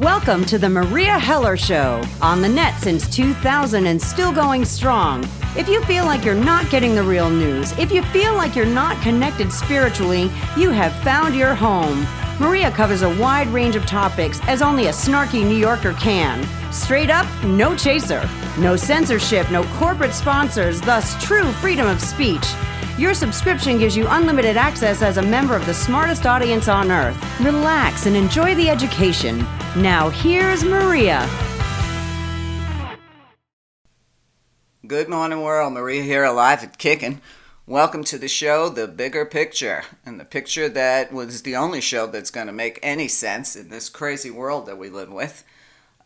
Welcome to the Meria Heller Show, on the net since 2000 and still going strong. If you feel like you're not getting the real news, if you feel like you're not connected spiritually, you have found your home. Meria covers a wide range of topics as only a snarky New Yorker can. Straight up, no chaser. No censorship, no corporate sponsors, thus true freedom of speech. Your subscription gives you unlimited access as a member of the smartest audience on earth. Relax and enjoy the education. Now, here's Meria. Good morning, world. Meria here, alive and kicking. Welcome to the show, The Bigger Picture, and the picture that was the only show that's going to make any sense in this crazy world that we live with.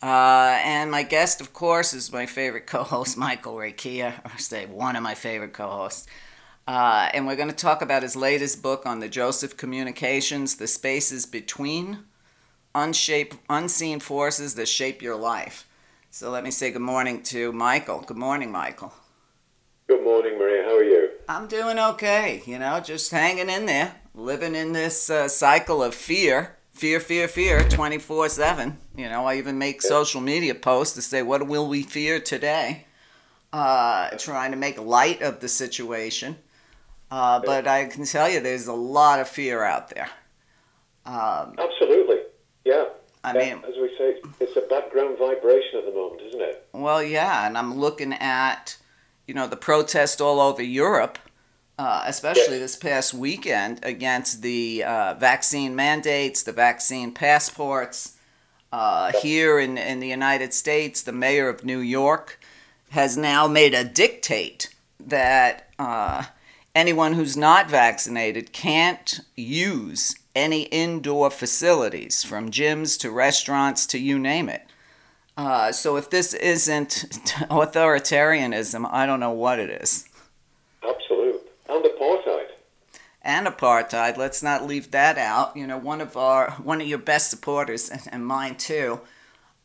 Uh, and my guest, of course, is my favorite co host, Michael Reccia, or say one of my favorite co hosts. Uh, and we're going to talk about his latest book on the Joseph Communications, The Spaces Between Unshape, Unseen Forces That Shape Your Life. So let me say good morning to Michael. Good morning, Michael. Good morning, Meria. How are you? I'm doing okay, you know, just hanging in there, living in this uh, cycle of fear, fear, fear, fear, 24 7. You know, I even make social media posts to say, what will we fear today? Uh, trying to make light of the situation. Uh, but I can tell you, there's a lot of fear out there. Um, Absolutely, yeah. I mean, as we say, it's a background vibration at the moment, isn't it? Well, yeah, and I'm looking at, you know, the protest all over Europe, uh, especially yes. this past weekend against the uh, vaccine mandates, the vaccine passports. Uh, here in, in the United States, the mayor of New York has now made a dictate that uh, anyone who's not vaccinated can't use any indoor facilities, from gyms to restaurants to you name it. Uh, so if this isn't authoritarianism, I don't know what it is. Absolute. And apartheid. And apartheid. Let's not leave that out. You know, one of our one of your best supporters and mine too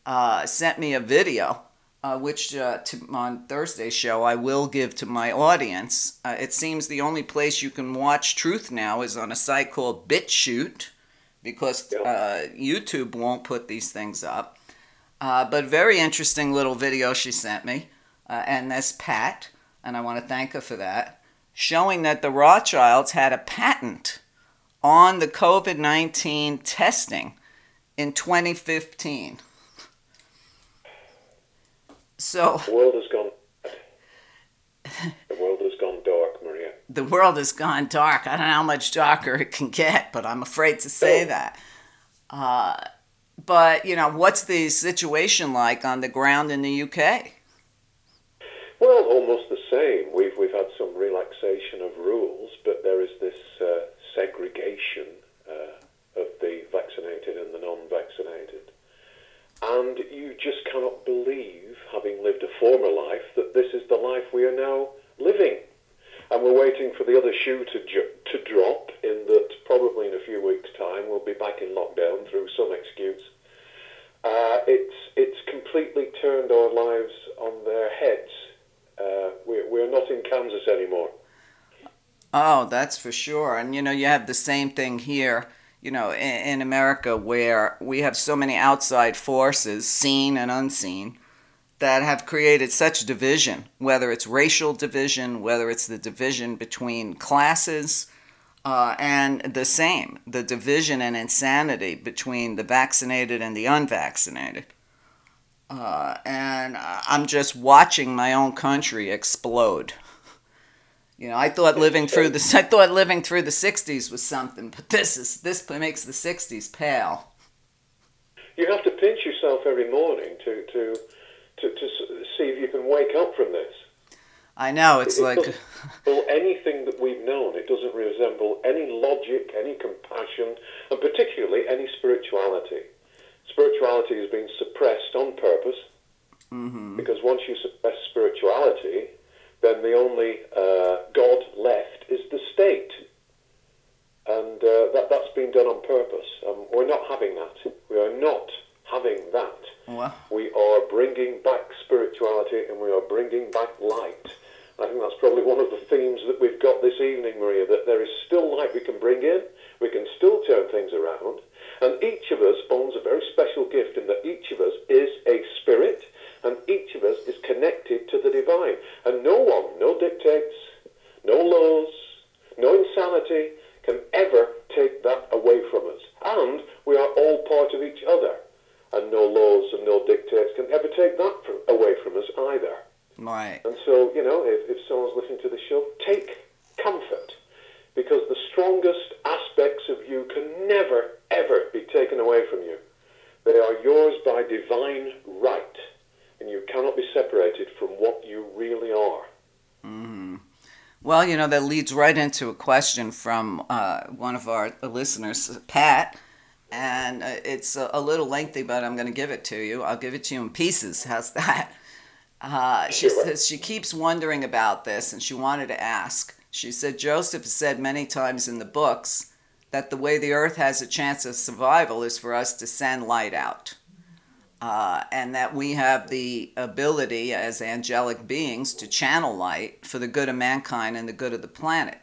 uh, sent me a video uh, which uh, to, on Thursday's show I will give to my audience. Uh, it seems the only place you can watch truth now is on a site called BitChute because uh, YouTube won't put these things up. Uh, but very interesting little video she sent me, uh, and that's Pat, and I want to thank her for that, showing that the Rothschilds had a patent on the COVID 19 testing in 2015. So the world has gone. the world has gone dark, Meria. The world has gone dark. I don't know how much darker it can get, but I'm afraid to say that. Uh, but you know, what's the situation like on the ground in the UK? Well, almost the same. We've we've had some relaxation of rules, but there is this uh, segregation uh, of the vaccinated and the non-vaccinated, and you just cannot believe having lived a former life, that this is the life we are now living. And we're waiting for the other shoe to, ju- to drop, in that probably in a few weeks' time we'll be back in lockdown through some excuse. Uh, it's, it's completely turned our lives on their heads. Uh, we're, we're not in Kansas anymore. Oh, that's for sure. And you know, you have the same thing here, you know, in, in America where we have so many outside forces, seen and unseen that have created such division, whether it's racial division, whether it's the division between classes, uh, and the same, the division and insanity between the vaccinated and the unvaccinated. Uh, and I'm just watching my own country explode. You know, I thought living through the I thought living through the '60s was something, but this is this makes the '60s pale. You have to pinch yourself every morning to to to, to see if you can wake up from this. I know it's it, like well, anything that we've known. It doesn't resemble any logic, any compassion, and particularly any spirituality. Spirituality has been suppressed on purpose mm-hmm. because once you suppress spirituality, then the only uh, God left is the state, and uh, that that's been done on purpose. Um, we're not having that. We are not having that. We are bringing back spirituality and we are bringing back light. I think that's probably one of the themes that we've got this evening, Meria, that there is still light we can bring in, we can still turn things around, And each of us owns a very special gift in that each of us is a spirit and each of us is connected to the divine. And no one, no dictates, no laws, no insanity can ever take that away from us. And we are all part of each other. And no laws and no dictates can ever take that from, away from us either. Right. And so, you know, if, if someone's listening to the show, take comfort because the strongest aspects of you can never, ever be taken away from you. They are yours by divine right, and you cannot be separated from what you really are. Mm-hmm. Well, you know, that leads right into a question from uh, one of our listeners, Pat. And uh, it's a, a, little lengthy, but I'm going to give it to you. I'll give it to you in pieces. How's that? Uh, she sure. says she keeps wondering about this and she wanted to ask. She said Joseph has said many times in the books that the way the earth has a chance of survival is for us to send light out. Uh, and that we have the ability as angelic beings to channel light for the good of mankind and the good of the planet.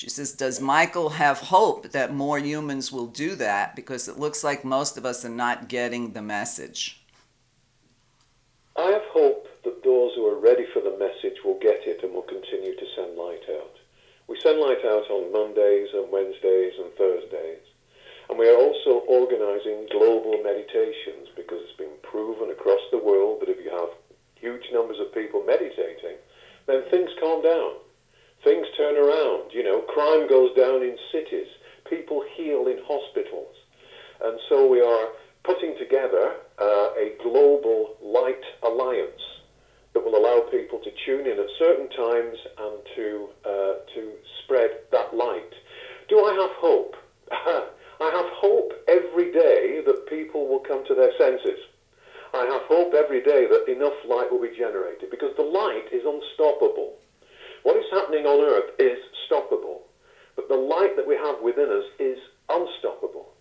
She says, Does Michael have hope that more humans will do that? Because it looks like most of us are not getting the message. I have hope that those who are ready for the message will get it and will continue to send light out. We send light out on Mondays and Wednesdays and Thursdays. And we are also organizing global meditations because it's been proven across the world that if you have huge numbers of people meditating, then things calm down. Things turn around. You know, crime goes down in cities. People heal in hospitals. And so we are putting together uh, a global light alliance that will allow people to tune in at certain times and to uh, to spread that light. Do I have hope? I have hope every day that people will come to their senses. I have hope every day that enough light will be generated because the light is unstoppable. What is happening on earth is stoppable, but the light that we have within us is unstoppable.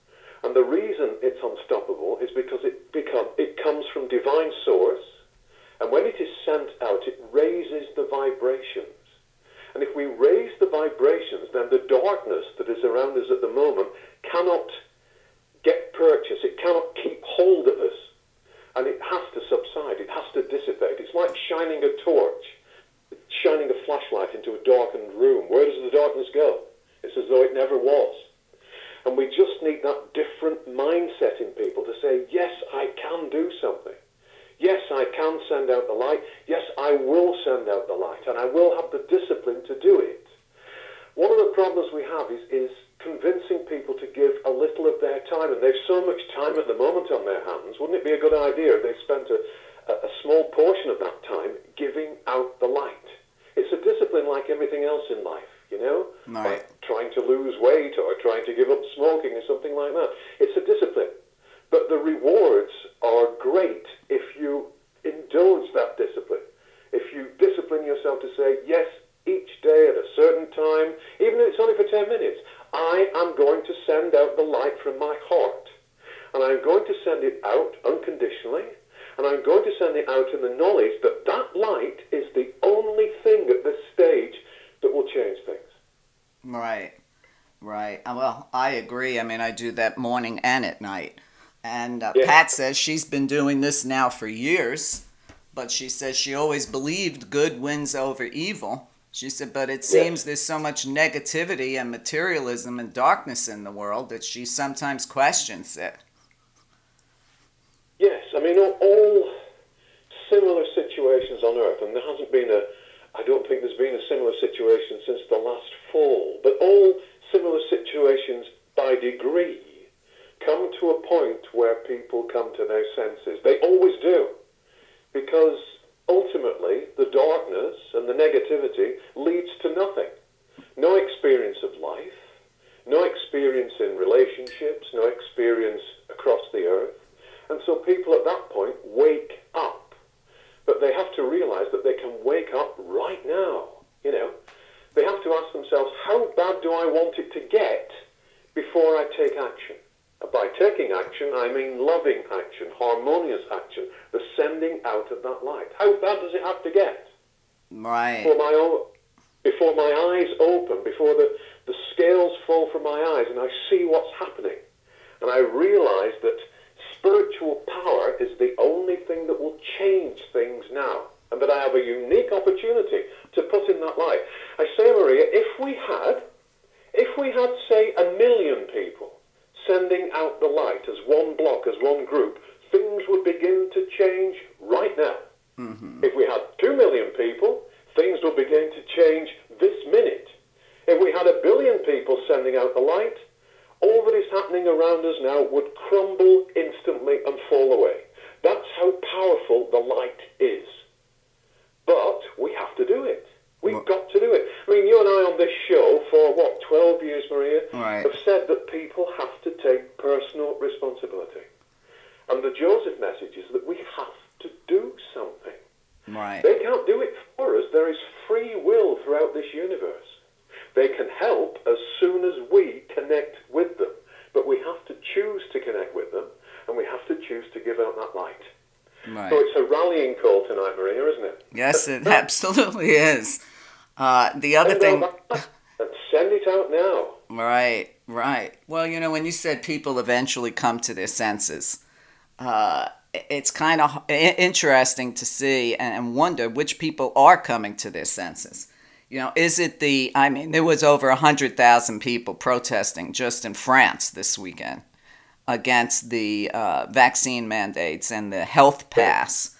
And the reason it's unstoppable is because it become, it comes from divine source and when it is sent out, it raises the vibrations. And if we raise the vibrations, then the darkness that is around us at the moment cannot get purchase. It cannot keep hold of us. And it has to subside. It has to dissipate. It's like shining a torch, shining a flashlight into a darkened room. Where does the darkness go? It's as though it never was. And we just need that different mindset in people to say, yes, I can do something. Yes, I can send out the light. Yes, I will send out the light, and I will have the discipline to do it. One of the problems we have is, is convincing people to give a little of their time, and they've so much time at the moment on their hands. Wouldn't it be a good idea if they spent a, a small portion of that time giving out the light? It's a discipline like everything else in life, you know? Right. Like trying to lose weight or trying to give up smoking or something like that. It's a discipline. But the rewards are great if you indulge that discipline. If you discipline yourself to say, yes, each day at a certain time, even if it's only for 10 minutes, I am going to send out the light from my heart. And I'm going to send it out unconditionally. And I'm going to send it out in the knowledge that that light is the only thing at this stage that will change things. Right, right. Uh, well, I agree. I mean, I do that morning and at night. And uh, yeah. Pat says she's been doing this now for years, but she says she always believed good wins over evil. She said, but it seems yeah. there's so much negativity and materialism and darkness in the world that she sometimes questions it. Mean, all, all similar situations on Earth, and there hasn't been a, I don't think there's been a similar situation since the last fall, but all similar situations by degree come to a point where people come to their senses. They always do. Because ultimately, the darkness and the negativity leads to nothing. No experience of life, no experience in relationships, no experience across the earth. And so people at that point wake up. But they have to realize that they can wake up right now. You know, they have to ask themselves, how bad do I want it to get before I take action? By taking action, I mean loving action, harmonious action, the sending out of that light. How bad does it have to get? Right. Before my, own, before my eyes open, before the, the scales fall from my eyes and I see what's happening, and and I realize that spiritual power is the only thing that will change things now, and that I have a unique opportunity to put in that light. I say, Meria, if we had, if we had, say, a million people sending out the light as one block, as one group, things would begin to change right now. Mm-hmm. If we had two million people, things would begin to change this minute. If we had a billion people sending out the light, all that is happening around us now would crumble instantly and fall away. That's how powerful the light is. But we have to do it. We've what? got to do it. I mean, you and I on this show for what, 12 years, Meria, right. have said that people have to take personal responsibility. And the Joseph message is that we have to do something. Right. They can't do it for us. There is free will throughout this universe. They can help as soon as we connect with them. But we have to choose to connect with them, and we have to choose to give out that light. Right. So it's a rallying call tonight, Meria, isn't it? Yes, it absolutely is. Uh, the other thing. send it out now. Right, right. Well, you know, when you said people eventually come to their senses, uh, it's kind of interesting to see and wonder which people are coming to their senses. You know, is it the, I mean, there was over 100,000 people protesting just in France this weekend against the uh, vaccine mandates and the health pass.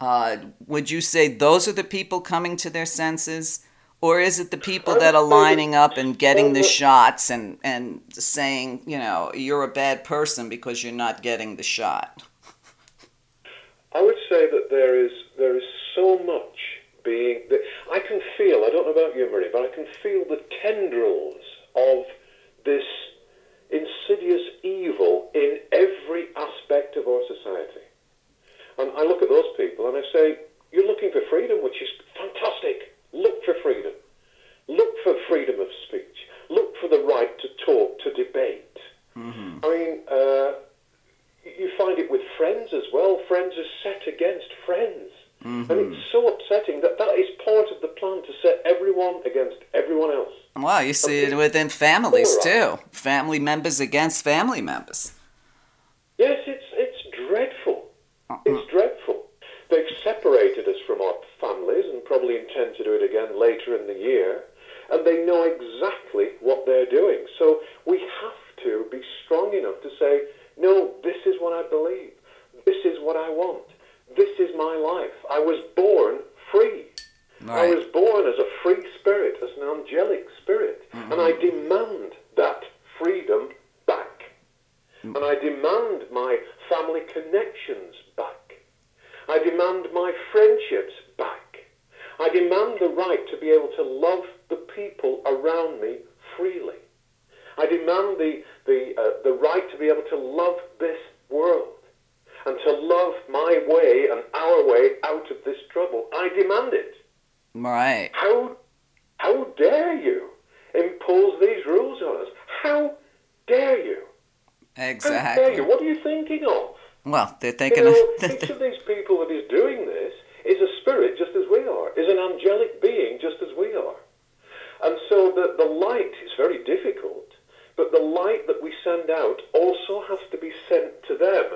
Uh, would you say those are the people coming to their senses? Or is it the people that are lining up and getting the shots and, and saying, you know, you're a bad person because you're not getting the shot? I would say that there is there is so much being. I can feel. I don't know about you, Marie, but I can feel the tendrils of this insidious evil in every aspect of our society. And I look at those people and I say, "You're looking for freedom, which is fantastic. Look for freedom. Look for freedom of speech. Look for the right to talk, to debate." Mm-hmm. I mean. Uh, you find it with friends as well. Friends are set against friends. Mm-hmm. And it's so upsetting that that is part of the plan to set everyone against everyone else. Well, you see it within families too. Family members against family members. Yes, it's it's dreadful. Uh-uh. It's dreadful. They've separated us from our families and probably intend to do it again later in the year. And they know exactly what they're doing. So we have to be strong enough to say, no, this is what I believe. This is what I want. This is my life. I was born free. Right. I was born as a free spirit, as an angelic spirit. Mm-hmm. And I demand that freedom back. Mm-hmm. And I demand my family connections back. I demand my friendships back. I demand the right to be able to love the people around me freely. I demand the, the, uh, the right to be able to love this world and to love my way and our way out of this trouble. I demand it. Right. How, how dare you impose these rules on us? How dare you? Exactly. How dare you? What are you thinking of? Well, they're thinking you know, of... each of these people that is doing this is a spirit just as we are, is an angelic being just as we are. And so the, the light is very difficult but the light that we send out also has to be sent to them.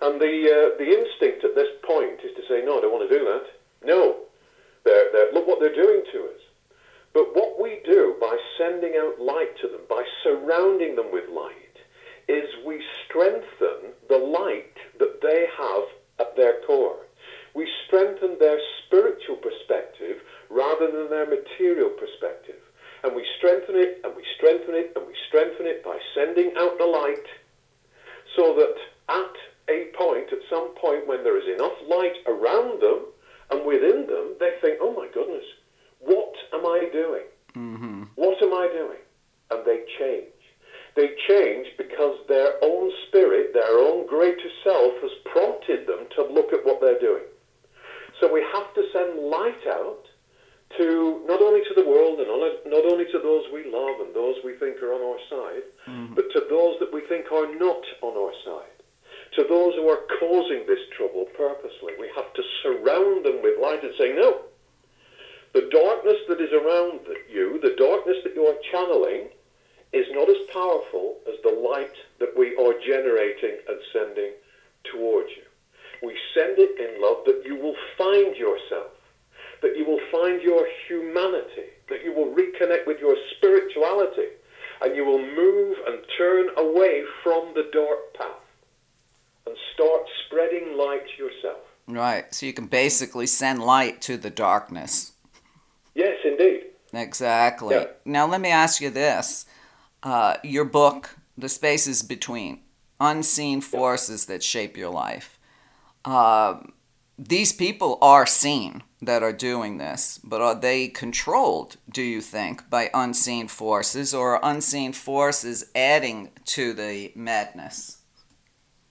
And the, uh, the instinct at this point is to say, no, I don't want to do that. No. They're, they're, look what they're doing to us. But what we do by sending out light to them, by surrounding them with light, is we strengthen the light that they have at their core. We strengthen their spiritual perspective rather than their material perspective. And we strengthen it, and we strengthen it, and we strengthen it by sending out the light so that at a point, at some point when there is enough light around them and within them, they think, oh my goodness, what am I doing? Mm-hmm. What am I doing? And they change. They change because their own spirit, their own greater self has prompted them to look at what they're doing. So we have to send light out to not only to the world and not only to those we love and those we think are on our side, mm-hmm. but to those that we think are not on our side. To those who are causing this trouble purposely, we have to surround them with light and say, no, the darkness that is around you, the darkness that you are channeling, is not as powerful as the light that we are generating and sending towards you. We send it in love that you will find yourself, that you will find your humanity, that you will reconnect with your spirituality, and you will move and turn away from the dark path and start spreading light yourself. Right. So you can basically send light to the darkness. Yes, indeed. Exactly. Yeah. Now, let me ask you this. Uh, your book, The Spaces Between Unseen Forces That Shape Your Life. Uh, these people are seen that are doing this, but are they controlled, do you think, by unseen forces, or are unseen forces adding to the madness?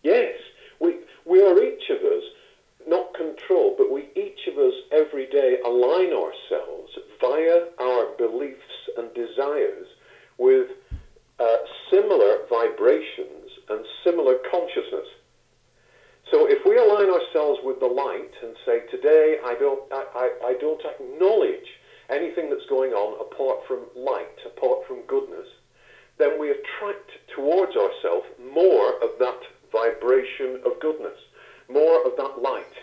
Yes, we, we are each of us not controlled, but we each of us every day align ourselves via our beliefs and desires with uh, similar vibrations and similar consciousness. So if we align ourselves with the light and say, today I don't, I, I, I don't acknowledge anything that's going on apart from light, apart from goodness, then we attract towards ourselves more of that vibration of goodness, more of that light.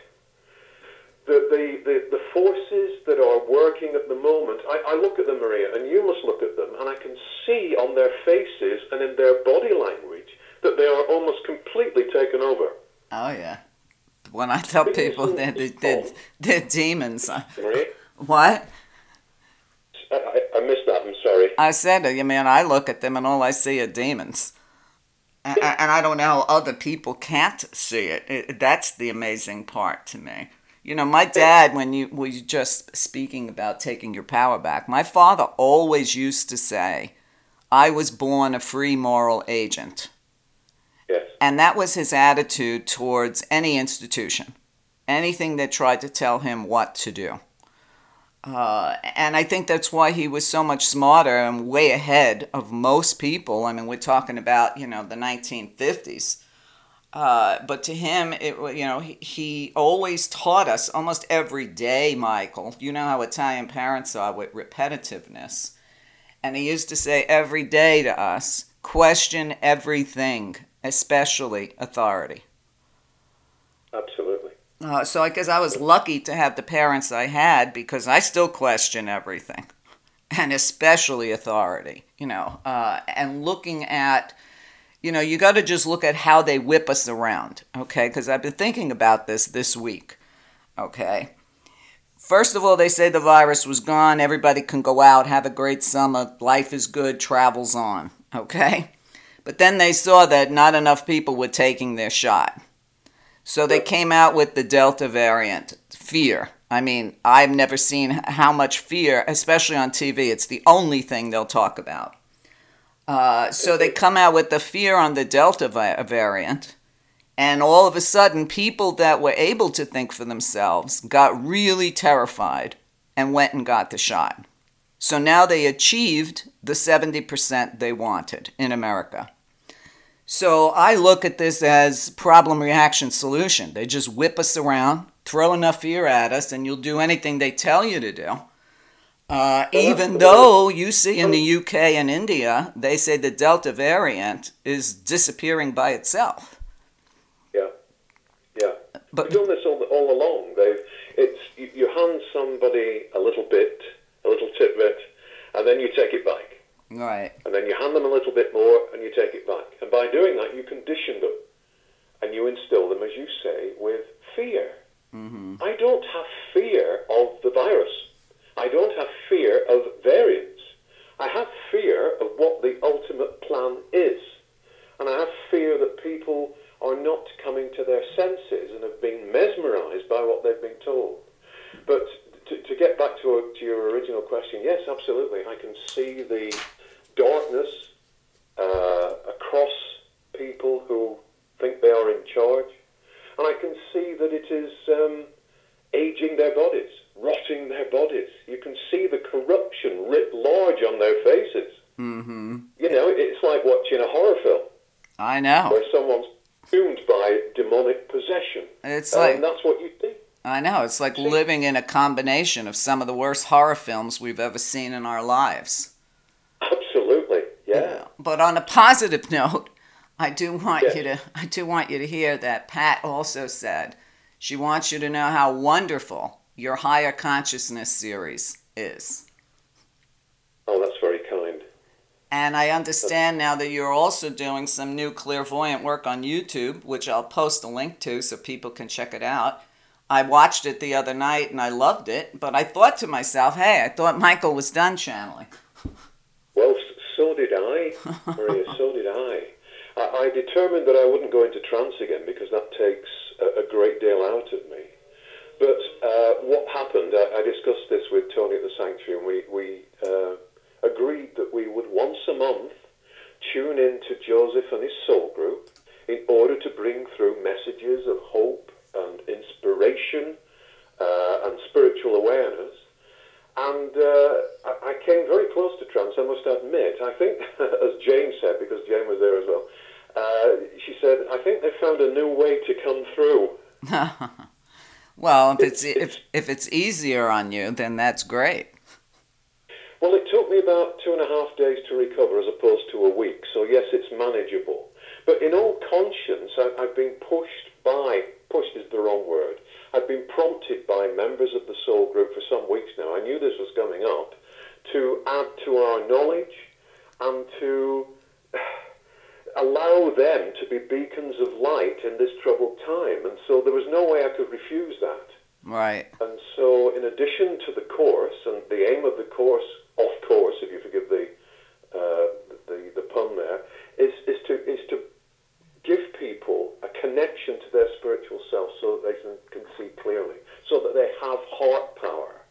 The, the, the, the forces that are working at the moment, I, I look at them, Meria, and you must look at them, and I can see on their faces and in their body language that they are almost completely taken over. Oh, yeah. When I tell people that they're, they're, they're demons, what? I, I, missed that, I'm sorry. I said, I mean, I look at them and all I see are demons. And, and I don't know how other people can't see it. it. That's the amazing part to me. You know, my dad, when you were just speaking about taking your power back, my father always used to say, I was born a free moral agent. Yes. And that was his attitude towards any institution, anything that tried to tell him what to do. Uh, and I think that's why he was so much smarter and way ahead of most people. I mean, we're talking about, you know, the 1950s. Uh, but to him, it you know, he, he always taught us almost every day, Michael. You know how Italian parents are with repetitiveness. And he used to say every day to us, question everything, especially authority. Absolutely. Uh, so I guess I was lucky to have the parents I had because I still question everything, and especially authority. You know, uh, and looking at, you know, you got to just look at how they whip us around. Okay, because I've been thinking about this this week. Okay. First of all, they say the virus was gone. Everybody can go out, have a great summer. Life is good, travels on. Okay. But then they saw that not enough people were taking their shot. So they came out with the Delta variant, fear. I mean, I've never seen how much fear, especially on TV. It's the only thing they'll talk about. Uh, so they come out with the fear on the Delta vi- variant, and all of a sudden, people that were able to think for themselves got really terrified and went and got the shot. So now they achieved the 70% they wanted in America. So I look at this as problem reaction solution. They just whip us around, throw enough fear at us, and you'll do anything they tell you to do. Uh, even though you see in the UK and India, they say the Delta variant is disappearing by itself. Yeah, yeah. But- We've done this all, all along. They've, it's you, you hand somebody a little bit, a little tidbit, and then you take it back, Right. and then you hand them a little bit more, and you take it back. And by doing that, you condition them, and you instill them, as you say, with fear. Mm-hmm. I don't have fear of the virus. I don't have fear of variants. I have fear of what the ultimate plan is. And I have fear that people are not coming to their senses and have been mesmerized by what they've been told. But to, to get back to, to your original question, yes, absolutely. I can see the darkness uh, across people who think they are in charge. And I can see that it is um, aging their bodies, rotting their bodies. You can see the corruption writ large on their faces. Mm-hmm. You know, it's like watching a horror film I know. where someone's consumed by demonic possession. It's like and that's what you see. I know. It's like living in a combination of some of the worst horror films we've ever seen in our lives. Absolutely, yeah. but on a positive note, I do want you to I do want you to hear that Pat also said she wants you to know how wonderful your higher consciousness series is. Oh, that's very kind. And I understand now that you're also doing some new clairvoyant work on YouTube, which I'll post a link to so people can check it out. I watched it the other night and I loved it, but I thought to myself, hey, I thought Michael was done channeling. Well, so did I, Meria. so did I. I. I determined that I wouldn't go into trance again because that takes a, a great deal out of me. But uh, what happened? I, I discussed this with Tony at the sanctuary, and we we uh, agreed that we would once a month tune in to Joseph and his soul group in order to bring through messages of hope and inspiration uh, and spiritual awareness. And uh, I, came very close to trance, I must admit. I think, as Jane said, because Jane was there as well, uh, she said, I think they found a new way to come through. Well, if it's if, if it's easier on you, then that's great. Well, it took me about two and a half days to recover as opposed to a week, so yes, it's manageable. But in all conscience, I, I've been pushed by, pushed is the wrong word, I've been prompted by members of the soul group for some weeks now, I knew this was coming up, to add to our knowledge and to allow them to be beacons of light in this troubled time. And so there was no way I could refuse that. Right. And so, in addition to the course, and the aim of the course, of course, if you forgive the uh, the, the pun there, is, is to is to give people a connection to their spiritual self, so that they can, can see clearly, so that they have heart power,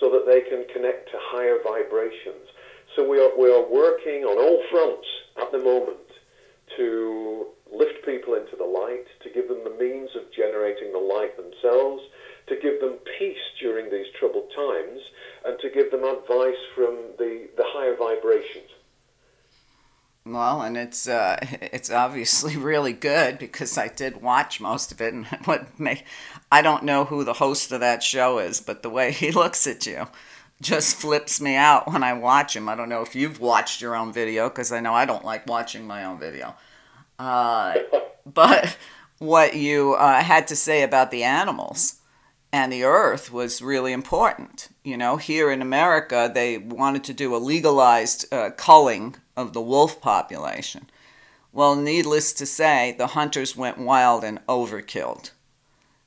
so that they can connect to higher vibrations. So we are we are working on all fronts at the moment to lift people into the light, to give them the means of generating the light themselves, to give them peace during these troubled times, and to give them advice from the, the higher vibrations. Well, and it's uh, it's obviously really good because I did watch most of it, and what may I don't know who the host of that show is, but the way he looks at you just flips me out when I watch him. I don't know if you've watched your own video because I know I don't like watching my own video. Uh, but what you uh, had to say about the animals and the earth was really important. You know, here in America, they wanted to do a legalized uh, culling of the wolf population. Well, needless to say, the hunters went wild and overkilled.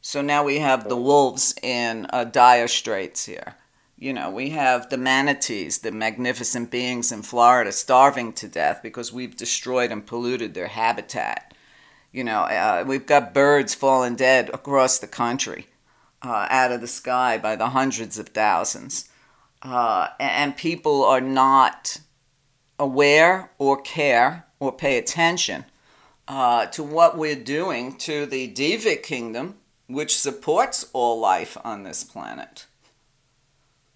So now we have the wolves in uh, dire straits here. You know, we have the manatees, the magnificent beings in Florida, starving to death because we've destroyed and polluted their habitat. You know, uh, we've got birds falling dead across the country uh, out of the sky by the hundreds of thousands. Uh, and people are not aware or care or pay attention uh, to what we're doing to the Devic kingdom, which supports all life on this planet.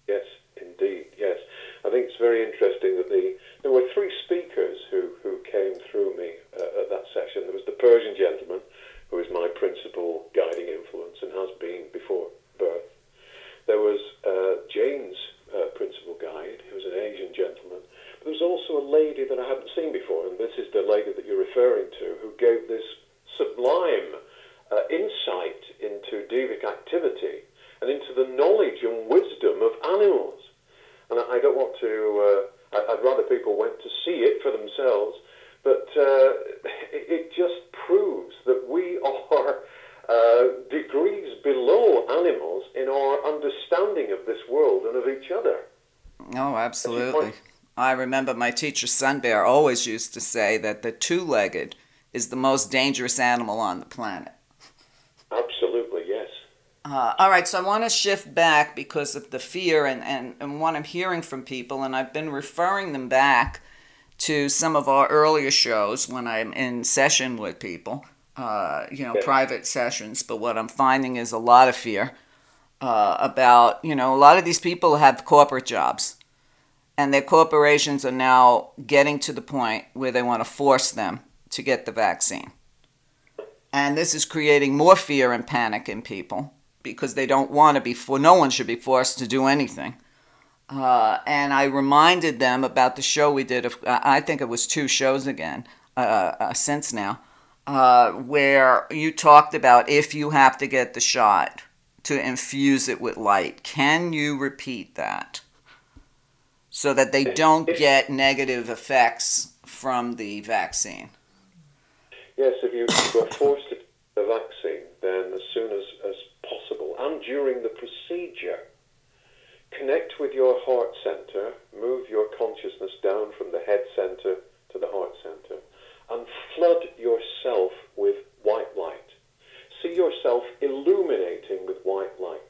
Yes, indeed, yes. I think it's very interesting that the there were three speakers who, who came through me uh, at that session. There was the Persian gentleman, who is my principal guiding influence has been before birth. There was uh, Jane's uh, principal guide, who was an Asian gentleman. But there was also a lady that I hadn't seen before, and this is the lady that you're referring to, who gave this sublime uh, insight into Devic activity and into the knowledge and wisdom of animals. And I I don't want to, uh, I- I'd rather people went to see it for themselves, but uh, it just proves that we are uh, degrees below animals in our understanding of this world and of each other. Oh, absolutely. I remember my teacher Sun Bear always used to say that the two legged is the most dangerous animal on the planet. Absolutely, yes. Uh, all right, so I want to shift back because of the fear and, and, and what I'm hearing from people, and I've been referring them back to some of our earlier shows when I'm in session with people, uh, you know, Yeah. private sessions. But what I'm finding is a lot of fear uh, about, you know, a lot of these people have corporate jobs, and their corporations are now getting to the point where they want to force them to get the vaccine. And this is creating more fear and panic in people because they don't want to be for no one should be forced to do anything. Uh, and I reminded them about the show we did. Of, I think it was two shows again uh, uh, since now, uh, where you talked about if you have to get the shot to infuse it with light. Can you repeat that so that they don't get negative effects from the vaccine? Yes, if you are forced to the vaccine, then as soon as, as possible and during the procedure, connect with your heart center, move your consciousness down from the head center to the heart center, and flood yourself with white light. See yourself illuminating with white light.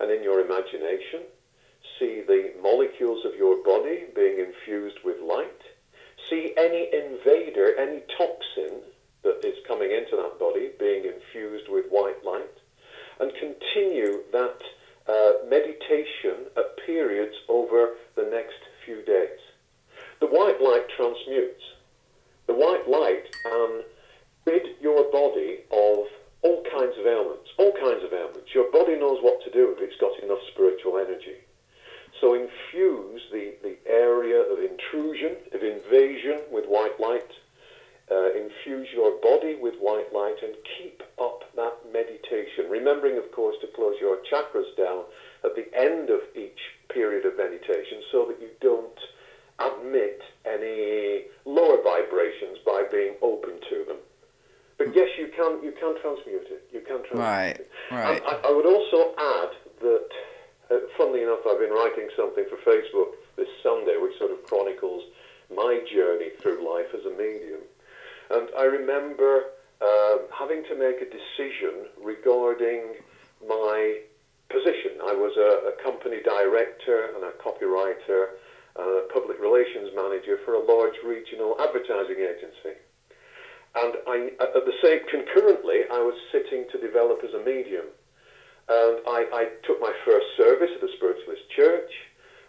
And in your imagination, see the molecules of your body being infused with light. See any invader, any toxin that is coming into that body being infused with white light. And continue that uh, meditation at periods over the next few days. The white light transmutes. The white light can rid your body of all kinds of ailments, all kinds of ailments. Your body knows what to do if it's got enough spiritual energy. So infuse the, the area of intrusion, of invasion with white light. Uh, infuse your body with white light and keep up that meditation. Remembering, of course, to close your chakras down at the end of each period of meditation so that you don't admit any lower vibrations by being open to them. But yes, you can you can transmute it. You can transmute right, it. Right. I, I, would also add that, uh, funnily enough, I've been writing something for Facebook this Sunday, which sort of chronicles my journey through life as a medium. And I remember um, having to make a decision regarding my position. I was a, a company director and a copywriter, a public relations manager for a large regional advertising agency. And I, at the same, concurrently, I was sitting to develop as a medium. And I, I took my first service at a spiritualist church.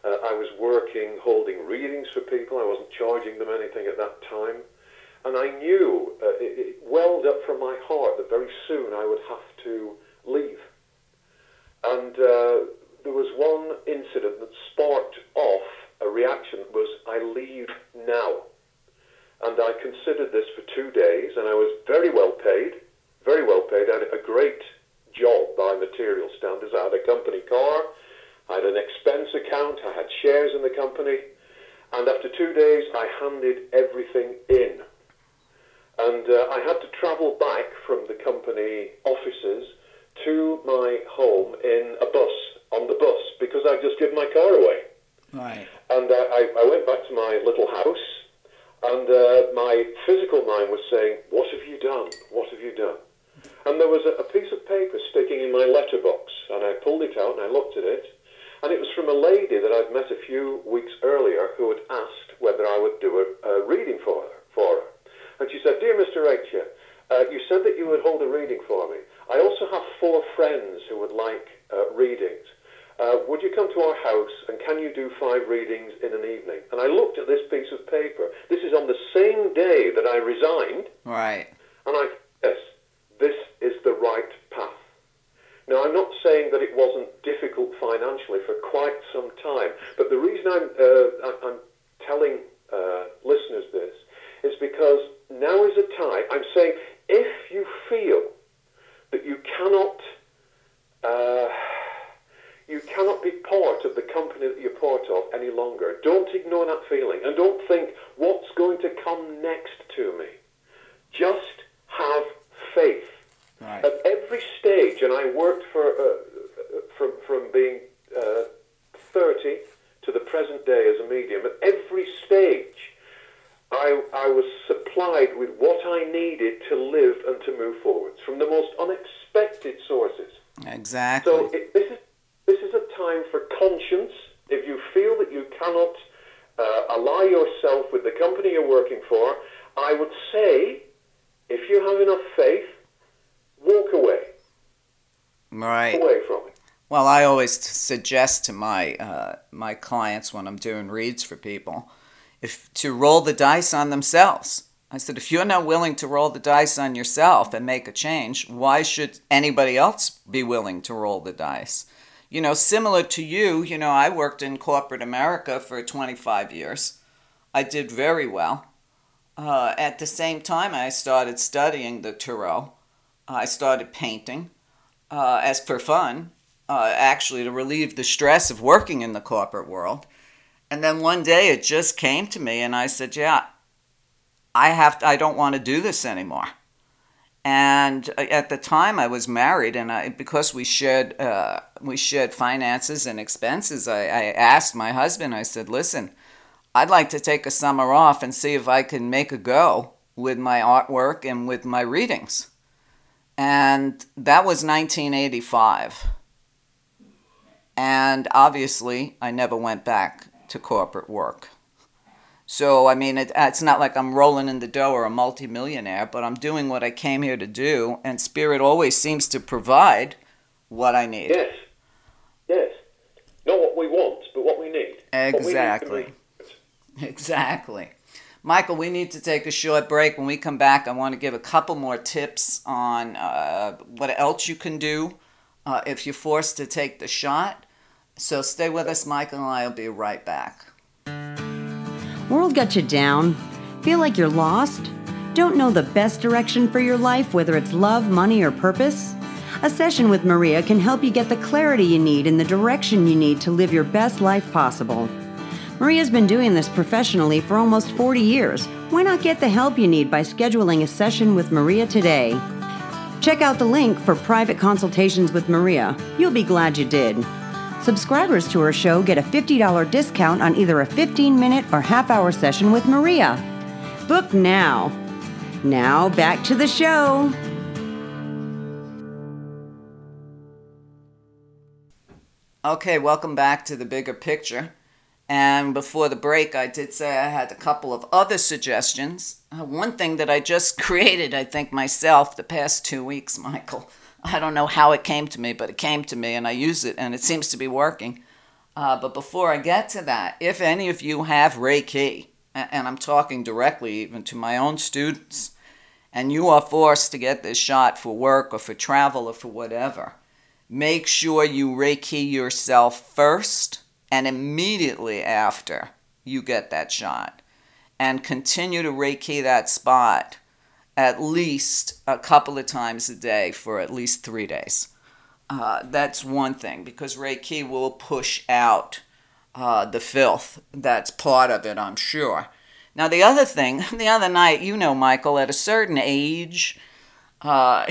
Uh, I was working, holding readings for people. I wasn't charging them anything at that time. And I knew, uh, it, it welled up from my heart that very soon I would have to leave. And uh, there was one incident that sparked off a reaction was, I leave now and I considered this for two days, and I was very well paid, very well paid. I had a great job by material standards. I had a company car, I had an expense account, I had shares in the company, and after two days, I handed everything in. And uh, I had to travel back from the company offices to my home in a bus, on the bus, because I'd just given my car away. Right. And uh, I, I went back to my little house and uh, my physical mind was saying, What have you done? What have you done? And there was a, a piece of paper sticking in my letterbox, and I pulled it out and I looked at it. And it was from a lady that I'd met a few weeks earlier who had asked whether I would do a, a reading for her, for her. And she said, Dear Mr. Reccia, uh, you said that you would hold a reading for me. I also have four friends who would like uh, readings uh, would you come to our house and can you do five readings in an evening? And I looked at this piece of paper. This is on the same day that I resigned. Right. And I, yes, this is the right path. Now, I'm not saying that it wasn't difficult financially for quite some time, but the reason I'm, uh, I'm telling uh, listeners this is because now is a time, I'm saying if you feel that you cannot uh, you cannot be part of the company that you're part of any longer. Don't ignore that feeling and don't think, what's going to come next to me? Just have faith. Right. At every stage, and I worked for, uh, from, from being uh, 30 to the present day as a medium, at every stage, I, I was supplied with what I needed to live and to move forwards from the most unexpected sources. Exactly. So it, this is this is a time for conscience. If you feel that you cannot uh, ally yourself with the company you're working for, I would say, if you have enough faith, walk away. Right. Away from it. Well, I always suggest to my uh, my clients when I'm doing reads for people, if to roll the dice on themselves. I said, if you're not willing to roll the dice on yourself and make a change, why should anybody else be willing to roll the dice? You know, similar to you, you know, I worked in corporate America for 25 years. I did very well. Uh, at the same time, I started studying the Tarot. I started painting uh, as for fun, uh, actually to relieve the stress of working in the corporate world. And then one day it just came to me, and I said, "Yeah, I have. To, I don't want to do this anymore." And uh, at the time, I was married, and I, because we shared uh, we shared finances and expenses, I, I asked my husband. I said, "Listen, I'd like to take a summer off and see if I can make a go with my artwork and with my readings." And that was 1985. And obviously, I never went back to corporate work. So, I mean, it, it's not like I'm rolling in the dough or a multimillionaire, but I'm doing what I came here to do, and Spirit always seems to provide what I need. Yes. Yes. Not what we want, but what we need. Exactly. We need exactly. Michael, we need to take a short break. When we come back, I want to give a couple more tips on uh, what else you can do uh, if you're forced to take the shot. So stay with us, Michael, and I will be right back. World got you down? Feel like you're lost? Don't know the best direction for your life, whether it's love, money, or purpose? A session with Meria can help you get the clarity you need and the direction you need to live your best life possible. Meria's been doing this professionally for almost 40 years. Why not get the help you need by scheduling a session with Meria today? Check out the link for private consultations with Meria. You'll be glad you did. Subscribers to her show get a $50 discount on either a 15 minute or half hour session with Meria. Book now. Now, back to the show. Okay, welcome back to the bigger picture. And before the break, I did say I had a couple of other suggestions. Uh, one thing that I just created, I think, myself the past two weeks, Michael. I don't know how it came to me, but it came to me and I use it and it seems to be working. Uh, but before I get to that, if any of you have Reiki, and I'm talking directly even to my own students, and you are forced to get this shot for work or for travel or for whatever, make sure you Reiki yourself first and immediately after you get that shot. And continue to Reiki that spot at least a couple of times a day for at least three days. Uh, that's one thing because Reiki will push out uh, the filth. That's part of it, I'm sure. Now, the other thing, the other night, you know, Michael, at a certain age, uh,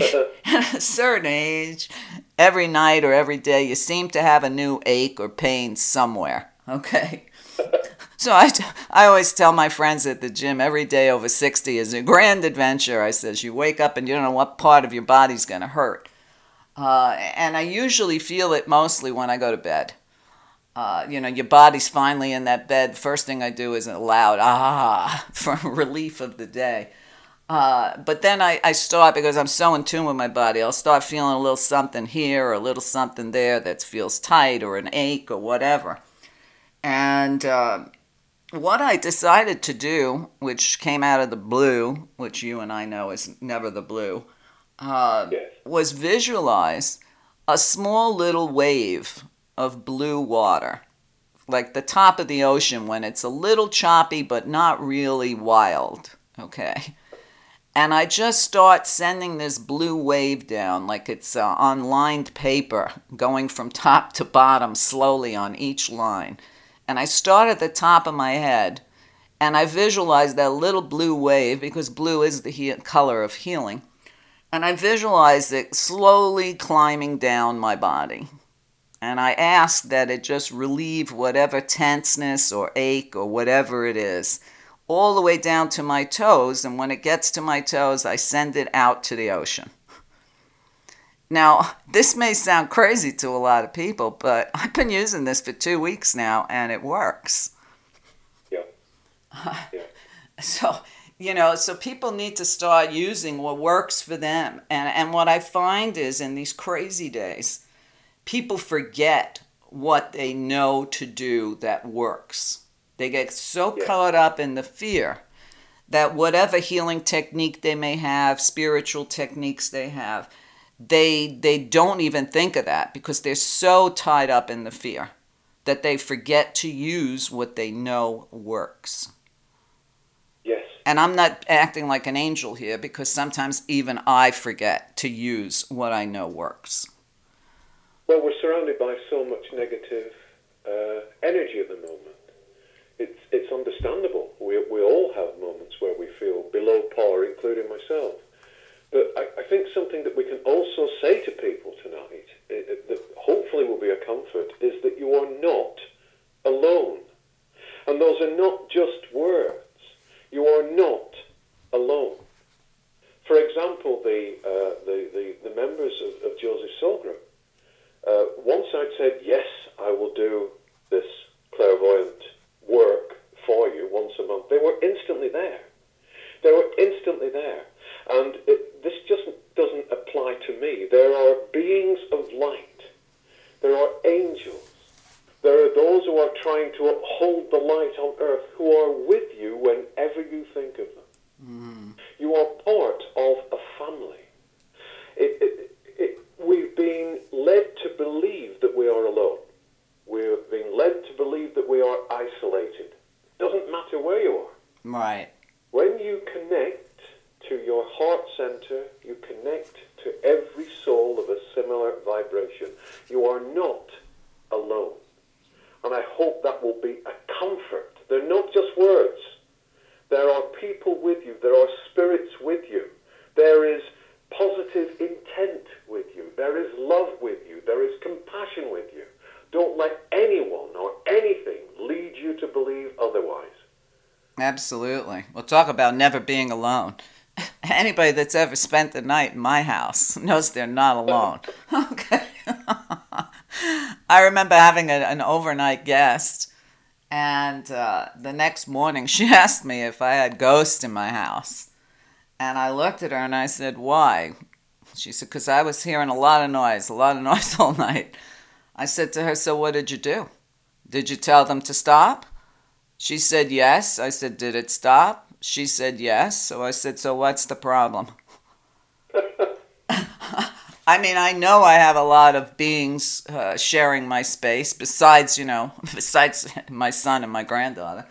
at a certain age, every night or every day, you seem to have a new ache or pain somewhere. Okay? So I, I always tell my friends at the gym every day over 60 is a grand adventure. I says, you wake up and you don't know what part of your body's going to hurt. Uh, and I usually feel it mostly when I go to bed. Uh, you know, your body's finally in that bed. First thing I do is a loud ah for relief of the day. Uh, but then I, I start because I'm so in tune with my body. I'll start feeling a little something here or a little something there that feels tight or an ache or whatever. And uh, what I decided to do, which came out of the blue, which you and I know is never the blue, uh, Yes. was visualize a small little wave of blue water, like the top of the ocean when it's a little choppy but not really wild. Okay. And I just start sending this blue wave down like it's uh, on lined paper, going from top to bottom slowly on each line. And I start at the top of my head and I visualize that little blue wave because blue is the he- color of healing. And I visualize it slowly climbing down my body. And I ask that it just relieve whatever tenseness or ache or whatever it is, all the way down to my toes. And when it gets to my toes, I send it out to the ocean. Now, this may sound crazy to a lot of people, but I've been using this for two weeks now and it works. Yeah. yeah. So, you know, so people need to start using what works for them. And, and what I find is in these crazy days, people forget what they know to do that works. They get so Yeah. caught up in the fear that whatever healing technique they may have, spiritual techniques they have, they they don't even think of that because they're so tied up in the fear that they forget to use what they know works. Yes. And I'm not acting like an angel here because sometimes even I forget to use what I know works. Well, we're surrounded by so much negative uh, energy at the moment. It's, it's understandable. We, we all have moments where we feel below par, including myself. But I, I think something that we can also say to people tonight, it, it, that hopefully will be a comfort, is that you are not alone. And those are not just words. You are not alone. For example, the, uh, the, the, the, members of, of Joseph Group, uh, one side said, yes, I will do this clairvoyant work for you once a month. They were instantly there. They were instantly there. And it, this just doesn't apply to me. There are beings of light. There are angels. There are those who are trying to uphold the light on earth who are with you whenever you think of them. Mm. You are part of a family. It, it, it, we've been led to believe that we are alone. We've been led to believe that we are isolated. Doesn't matter where you are. Right. When you connect to your heart center, you connect to every soul of a similar vibration. You are not alone. And I hope that will be a comfort. They're not just words. There are people with you. There are spirits with you. There is positive intent with you. There is love with you. There is compassion with you. Don't let anyone or anything lead you to believe otherwise. Absolutely. We'll talk about never being alone. Anybody that's ever spent the night in my house knows they're not alone. okay. I remember having a, an overnight guest, and uh, the next morning she asked me if I had ghosts in my house. And I looked at her and I said, Why? She said, Because I was hearing a lot of noise, a lot of noise all night. I said to her, So what did you do? Did you tell them to stop? She said, Yes. I said, Did it stop? She said, Yes. So I said, So what's the problem? I mean, I know I have a lot of beings uh, sharing my space, besides, you know, besides my son and my granddaughter.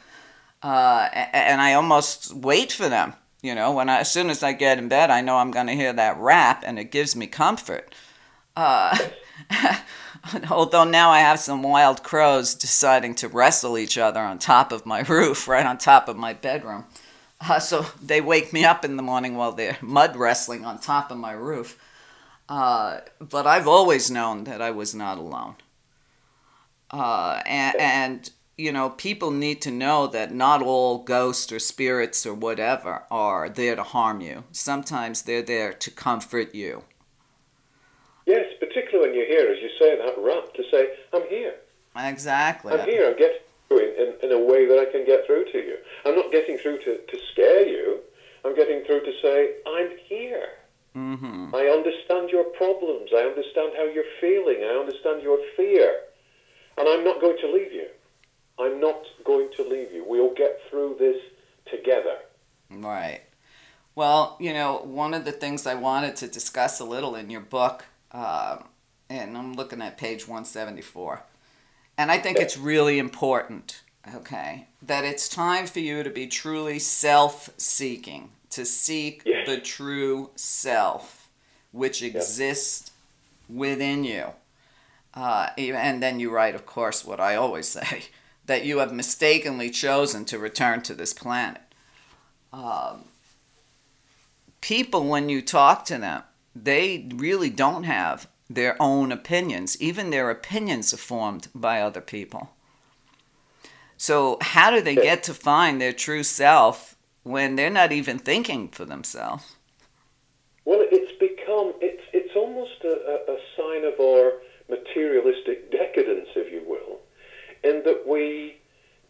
Uh, and I almost wait for them. You know, when I, as soon as I get in bed, I know I'm going to hear that rap, and it gives me comfort. Uh, although now I have some wild crows deciding to wrestle each other on top of my roof, right on top of my bedroom. Uh, so they wake me up in the morning while they're mud wrestling on top of my roof. Uh, but I've always known that I was not alone. Uh, and, and you know, people need to know that not all ghosts or spirits or whatever are there to harm you. Sometimes they're there to comfort you. Yes, particularly when you're here, as you say that rap, to say, I'm here. Exactly. I'm here. I'm getting through in, in, in a way that I can get through to you. I'm not getting through to, to scare you. I'm getting through to say, I'm here. Mm-hmm. I understand your problems. I understand how you're feeling. I understand your fear. And I'm not going to leave you. I'm not going to leave you. We'll get through this together. Right. Well, you know, one of the things I wanted to discuss a little in your book, uh, and I'm looking at page 174, and I think it's really important, okay, that it's time for you to be truly self seeking, to seek yes. the true self, which exists within you. Uh, and then you write, of course, what I always say that you have mistakenly chosen to return to this planet. Um, people, when you talk to them, they really don't have their own opinions. Even their opinions are formed by other people. So, how do they get to find their true self when they're not even thinking for themselves? Well, it's become, it's, it's almost a, a, sign of our materialistic decadence, if you will, in that we,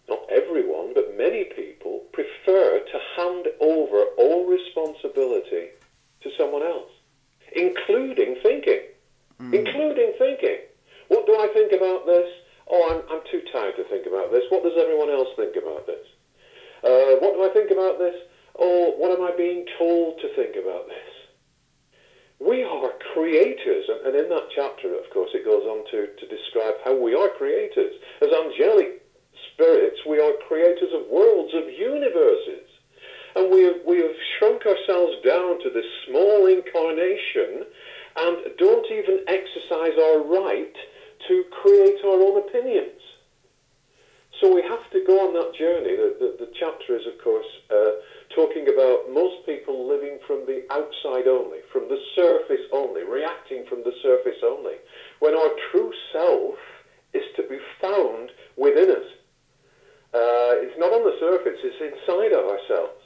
not everyone, but many people, prefer to hand over all responsibility to someone else, including thinking. Mm. Including thinking. What do I think about this? Oh, I'm, I'm too tired to think about this. What does everyone else think about this? Uh, what do I think about this? Oh, what am I being told to think about this? We are creators. And, and in that chapter, of course, it goes on to, to describe how we are creators. As angelic spirits, we are creators of worlds, of universes. And we have, we have shrunk ourselves down to this small incarnation and don't even exercise our right to create our own opinions. So we have to go on that journey. The, the, the chapter is, of course, uh, talking about most people living from the outside only, from the surface only, reacting from the surface only, when our true self is to be found within us. Uh, it's not on the surface, it's inside of ourselves.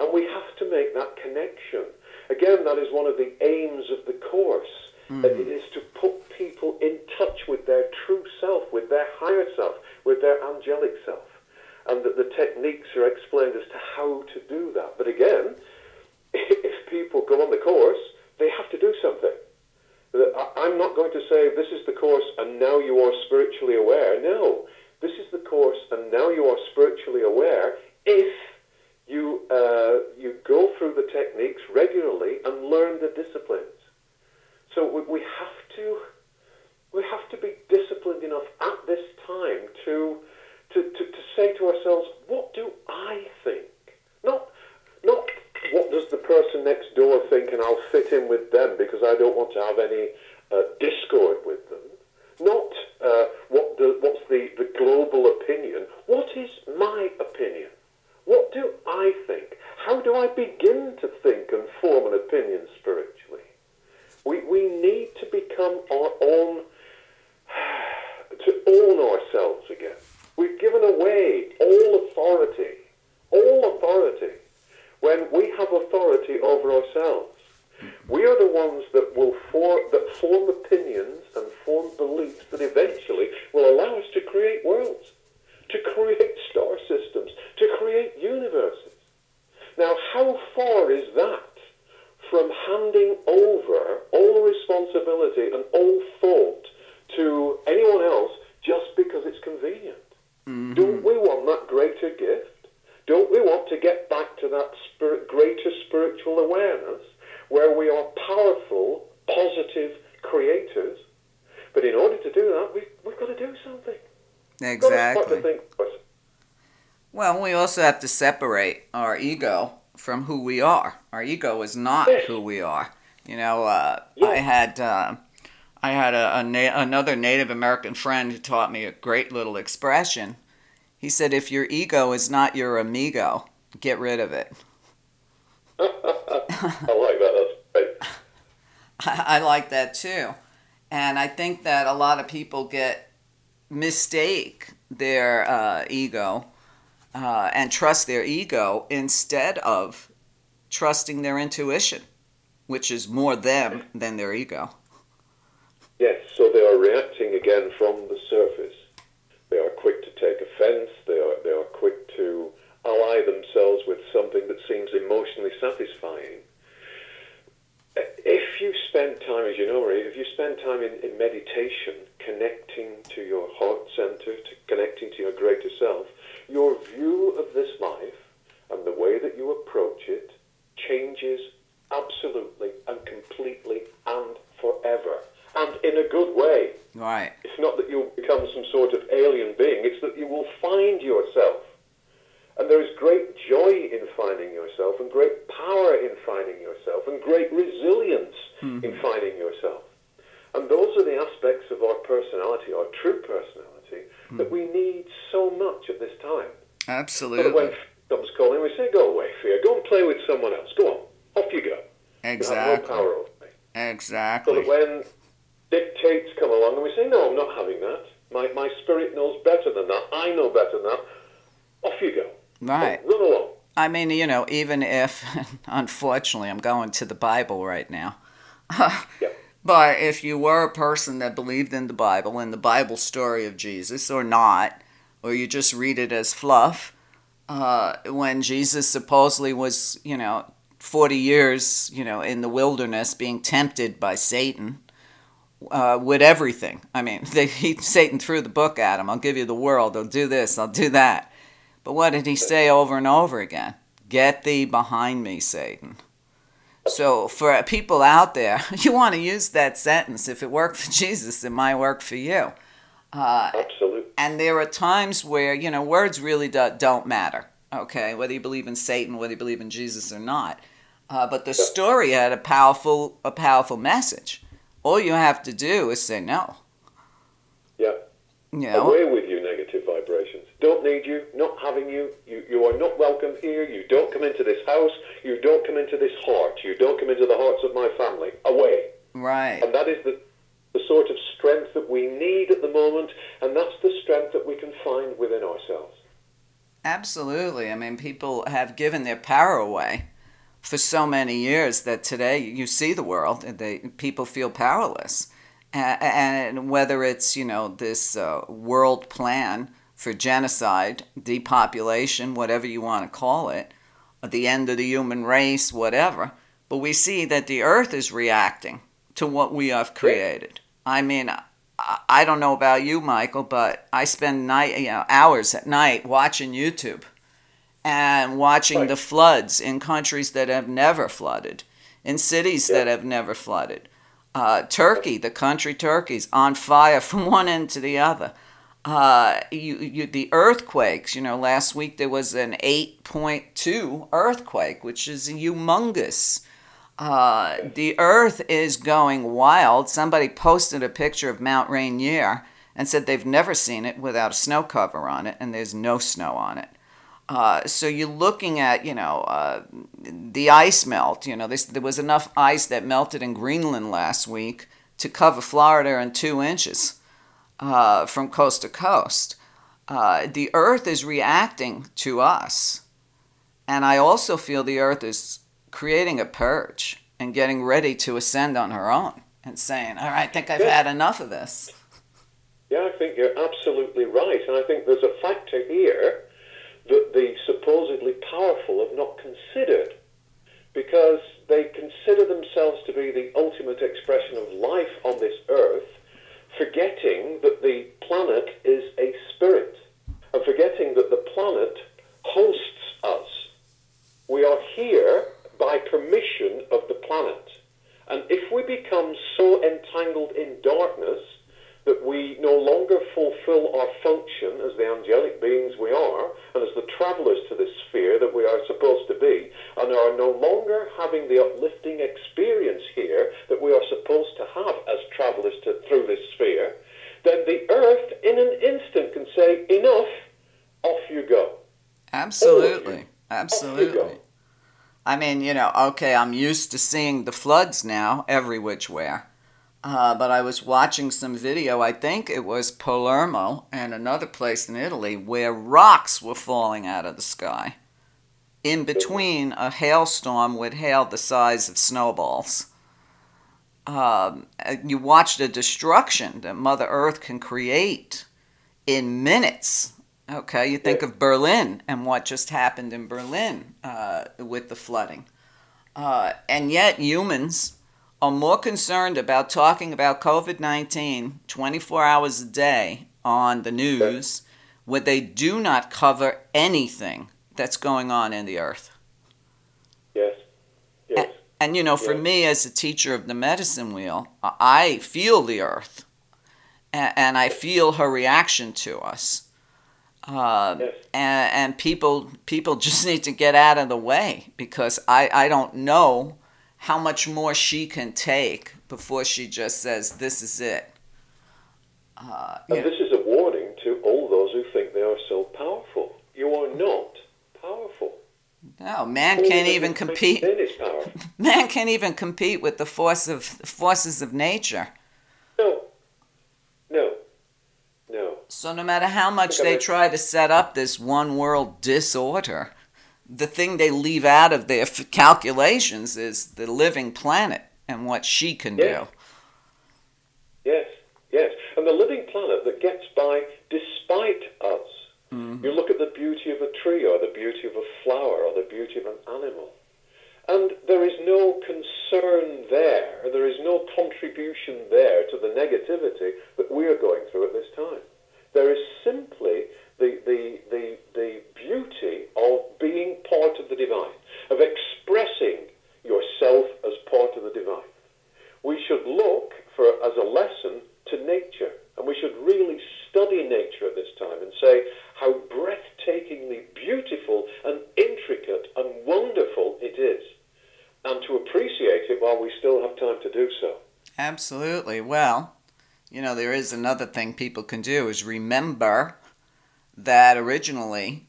And we have to make that connection. Again, that is one of the aims of the course. Mm. It is to put people in touch with their true self, with their higher self, with their angelic self. And that the techniques are explained as to how to do that. But again, if people go on the course, they have to do something. I'm not going to say this is the course and now you are spiritually aware. No, this is the course and now you are spiritually aware if you, uh, you go through the techniques regularly and learn the disciplines. So we, we have to we have to be disciplined enough at this time to, to, to, to say to ourselves, what do I think? Not not what does the person next door think and I'll fit in with them because I don't want to have any uh, discord with them. Not uh, what what's the, the global opinion. What is my opinion? What do I think? How do I begin to think and form an opinion spiritually? We, we need to become our own, to own ourselves again. We've given away all authority, all authority. When we have authority over ourselves, we are the ones that will for, that form opinions and form beliefs that eventually will allow us to create worlds to create star systems, to create universes. Now, how far is that from handing over all responsibility and all thought to anyone else just because it's convenient? Mm-hmm. Don't we want that greater gift? Don't we want to get back to that spirit, greater spiritual awareness where we are powerful, positive creators? But in order to do that, we, we've got to do something. Exactly. Well, we also have to separate our ego from who we are. Ego is not who we are. You know, uh, yes. I had uh, I had a, a na- another Native American friend who taught me a great little expression. He said, "If your ego is not your amigo, get rid of it." I like that. That's great. I, I like that too, and I think that a lot of people get mistake their uh, ego uh, and trust their ego instead of trusting their intuition, which is more them than their ego. Yes, so they are reacting again from the surface. They are quick to take offense. They are they are quick to ally themselves with something that seems emotionally satisfying if you spend time, as you know, Ray, if you spend time in, in meditation, connecting to your heart center, to connecting to your greater self, your view of this life and the way that you approach it changes absolutely and completely and forever. And in a good way. Right. It's not that you'll become some sort of alien being, it's that you will find yourself and there is great joy in finding yourself, and great power in finding yourself, and great resilience mm-hmm. in finding yourself. And those are the aspects of our personality, our true personality, mm-hmm. that we need so much at this time. Absolutely. But when comes calling, we say, "Go away, fear. Go and play with someone else. Go on, off you go." Exactly. You no power over me. Exactly. So that when dictates come along, and we say, "No, I'm not having that. My my spirit knows better than that. I know better than that." Off you go. Right. Run along. I mean, you know, even if, unfortunately, I'm going to the Bible right now. But if you were a person that believed in the Bible and the Bible story of Jesus, or not, or you just read it as fluff, uh, when Jesus supposedly was, you know, 40 years, you know, in the wilderness being tempted by Satan uh, with everything. I mean, they, he, Satan threw the book at him. I'll give you the world. I'll do this. I'll do that. But what did he say over and over again? Get thee behind me, Satan. So for people out there, you want to use that sentence. If it worked for Jesus, it might work for you. Uh, Absolutely. And there are times where you know words really do, don't matter. Okay, whether you believe in Satan, whether you believe in Jesus or not. Uh, but the story had a powerful, a powerful message. All you have to do is say no. Yeah. You know? Away with you, negative vibrations. Don't need you, not having you. You, you are not welcome here. You don't come into this house. You don't come into this heart. You don't come into the hearts of my family. Away. Right. And that is the, the sort of strength that we need at the moment, and that's the strength that we can find within ourselves. Absolutely. I mean, people have given their power away for so many years that today you see the world and they people feel powerless and whether it's you know this uh, world plan for genocide, depopulation, whatever you want to call it, the end of the human race, whatever. But we see that the earth is reacting to what we have created. I mean, I don't know about you, Michael, but I spend night, you know, hours at night watching YouTube and watching right. the floods in countries that have never flooded, in cities yeah. that have never flooded uh, Turkey, the country Turkey's on fire from one end to the other. Uh, you, you, the earthquakes, you know, last week there was an 8.2 earthquake, which is humongous. Uh, the earth is going wild. Somebody posted a picture of Mount Rainier and said they've never seen it without a snow cover on it, and there's no snow on it. Uh, so you're looking at, you know, uh, the ice melt. You know, this, there was enough ice that melted in Greenland last week to cover Florida in two inches uh, from coast to coast. Uh, the Earth is reacting to us. And I also feel the Earth is creating a purge and getting ready to ascend on her own and saying, all right, I think I've had enough of this. Yeah, I think you're absolutely right. And I think there's a factor here that the supposedly powerful have not considered because they consider themselves to be the ultimate expression of life on this earth, forgetting that the planet is a spirit and forgetting that the planet hosts us. We are here by permission of the planet. And if we become so entangled in darkness that we no longer fulfill our function as the angelic beings we are, and as the travelers to this sphere that we are supposed to be, and are no longer having the uplifting experience here that we are supposed to have as travelers to, through this sphere, then the earth in an instant can say, enough, off you go. Absolutely. Absolutely. I mean, you know, okay, I'm used to seeing the floods now every which where. Uh, but I was watching some video, I think it was Palermo and another place in Italy, where rocks were falling out of the sky in between a hailstorm with hail the size of snowballs. Um, you watch the destruction that Mother Earth can create in minutes. Okay, you think of Berlin and what just happened in Berlin uh, with the flooding. Uh, and yet, humans are more concerned about talking about COVID 19 24 hours a day on the news where they do not cover anything that's going on in the earth. Yes. Yes. And, and you know, for me as a teacher of the medicine wheel, I feel the earth and, and I feel her reaction to us. Uh, yes. and, and people people just need to get out of the way because I, I don't know how much more she can take before she just says, This is it. Uh, and know. this is a warning to all those who think they are so powerful. You are not powerful. No, man all can't even compete. Man can't even compete with the force of forces of nature. No, no, no. So no matter how much they try to set up this one world disorder, the thing they leave out of their calculations is the living planet and what she can yes. do. Yes, yes. And the living planet that gets by despite us. Mm-hmm. You look at the beauty of a tree or the beauty of a flower or the beauty of an animal. And there is no concern there, there is no contribution there to the negativity that we are going through at this time. There is simply the, the, the, the beauty of being part of the divine, of expressing yourself as part of the divine. We should look for as a lesson to nature, and we should really study nature at this time and say how breathtakingly beautiful and intricate and wonderful it is, and to appreciate it while we still have time to do so. Absolutely. Well, you know, there is another thing people can do is remember that originally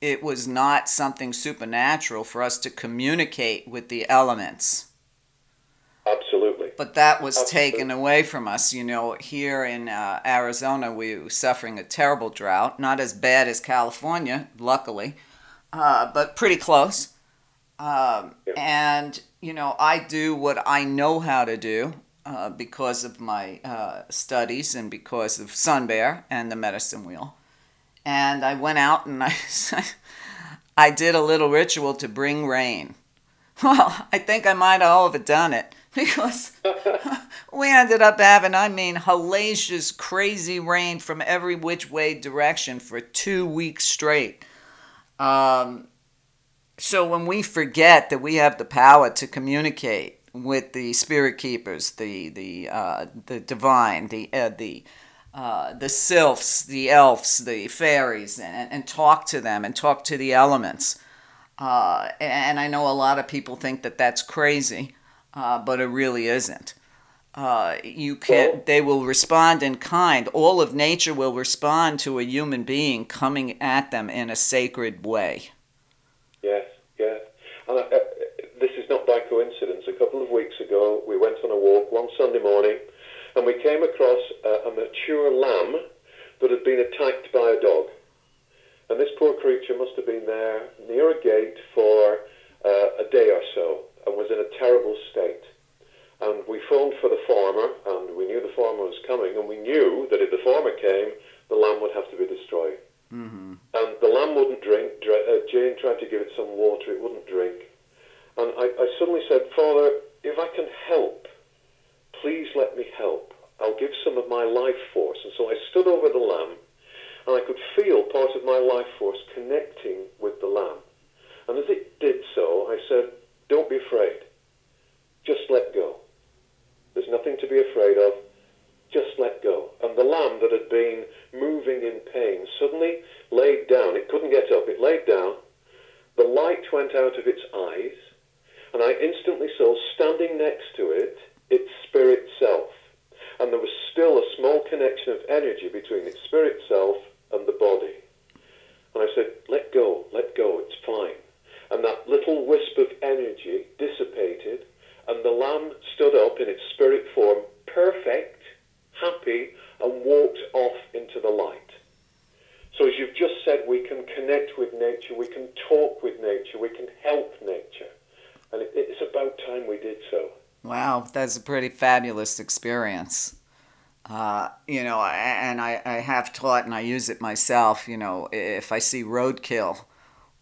it was not something supernatural for us to communicate with the elements. Absolutely. But that was Absolutely. taken away from us. You know, here in uh, Arizona, we were suffering a terrible drought. Not as bad as California, luckily, uh, but pretty close. Um, Yeah. And, you know, I do what I know how to do uh, because of my uh, studies and because of Sun Bear and the medicine wheel. And I went out and I, I did a little ritual to bring rain. Well, I think I might have overdone it because we ended up having, I mean, hellacious, crazy rain from every which way direction for two weeks straight. Um, so when we forget that we have the power to communicate with the spirit keepers, the the uh, the divine, the uh, the uh, the sylphs, the elves, the fairies, and, and talk to them and talk to the elements. Uh, and I know a lot of people think that that's crazy, uh, but it really isn't. Uh, you can they will respond in kind. All of nature will respond to a human being coming at them in a sacred way. Yes, yes. And I, uh, this is not by coincidence. A couple of weeks ago, we went on a walk one Sunday morning, and we came across a, a mature lamb that had been attacked by a dog. And this poor creature must have been there near a gate for uh, a day or so and was in a terrible state. And we phoned for the farmer, and we knew the farmer was coming, and we knew that if the farmer came, the lamb would have to be destroyed. Mm-hmm. And the lamb wouldn't drink. Uh, Jane tried to give it some water, it wouldn't drink. And I, I suddenly said, Father, if I can help, please let me help. I'll give some of my life force. And so I stood over the lamb, and I could feel part of my life force connecting with the lamb. And as it did so, I said, Don't be afraid. Just let go. There's nothing to be afraid of. Just let go. And the lamb that had been moving in pain suddenly laid down. It couldn't get up. It laid down. The light went out of its eyes, and I instantly saw standing next to it its spirit self. And there was still a small connection of energy between its spirit self and the body. And I said, Let go, let go, it's fine. And that little wisp of energy dissipated, and the lamb stood up in its spirit form, perfect, happy, and walked off into the light. So, as you've just said, we can connect with nature, we can talk with nature, we can help nature. And it's about time we did so. Wow, that's a pretty fabulous experience. Uh, you know, and I, I have taught and I use it myself. You know, if I see roadkill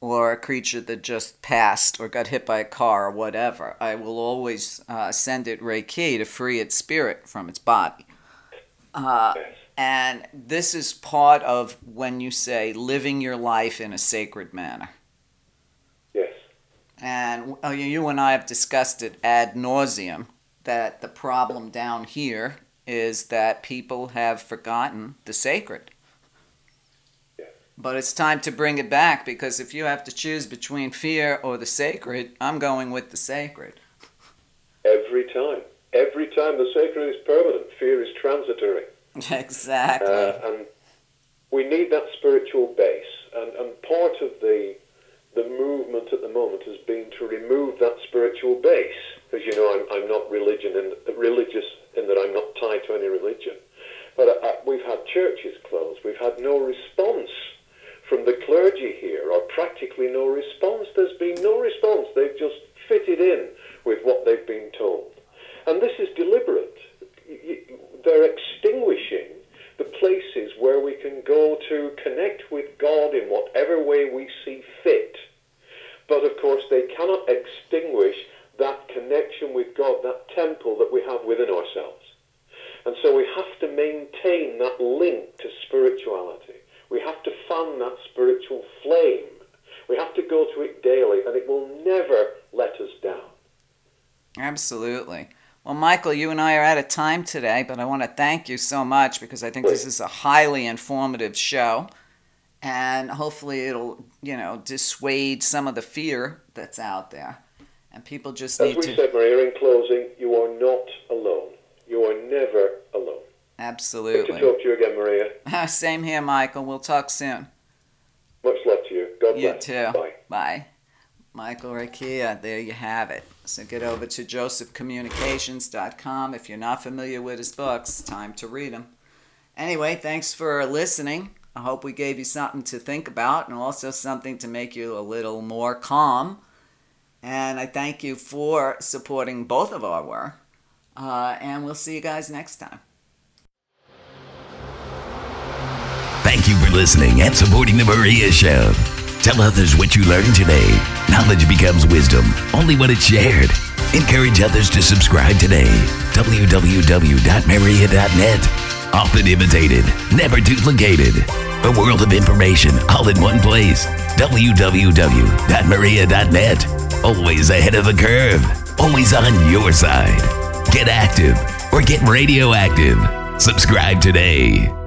or a creature that just passed or got hit by a car or whatever, I will always uh, send it Reiki to free its spirit from its body. Uh, and this is part of when you say living your life in a sacred manner. And uh, you and I have discussed it ad nauseum that the problem down here is that people have forgotten the sacred. But it's time to bring it back because if you have to choose between fear or the sacred, I'm going with the sacred. Every time. Every time the sacred is permanent, fear is transitory. exactly. Uh, and we need that spiritual base. And, and part of the the movement at the moment has been to remove that spiritual base. As you know, I'm, I'm not religion in, religious in that I'm not tied to any religion. But uh, uh, we've had churches closed. We've had no response from the clergy here, or practically no response. There's been no response. They've just fitted in with what they've been told. And this is deliberate. They're extinguishing the places where we can go to connect with God in whatever way we see fit. But of course, they cannot extinguish that connection with God, that temple that we have within ourselves. And so we have to maintain that link to spirituality. We have to fan that spiritual flame. We have to go to it daily, and it will never let us down. Absolutely. Well, Michael, you and I are out of time today, but I want to thank you so much because I think this is a highly informative show. And hopefully it'll, you know, dissuade some of the fear that's out there. And people just As need we to. said, Meria, in closing, you are not alone. You are never alone. Absolutely. Good to talk to you again, Meria. Same here, Michael. We'll talk soon. Much love to you. God You bless. too. Bye. Bye. Michael Reccia, there you have it. So get over to josephcommunications.com. If you're not familiar with his books, time to read them. Anyway, thanks for listening. I hope we gave you something to think about and also something to make you a little more calm. And I thank you for supporting both of our work. Uh, and we'll see you guys next time. Thank you for listening and supporting The Meria Show. Tell others what you learned today. Knowledge becomes wisdom only when it's shared. Encourage others to subscribe today. www.meria.net. Often imitated, never duplicated. A world of information all in one place. www.meria.net. Always ahead of the curve. Always on your side. Get active or get radioactive. Subscribe today.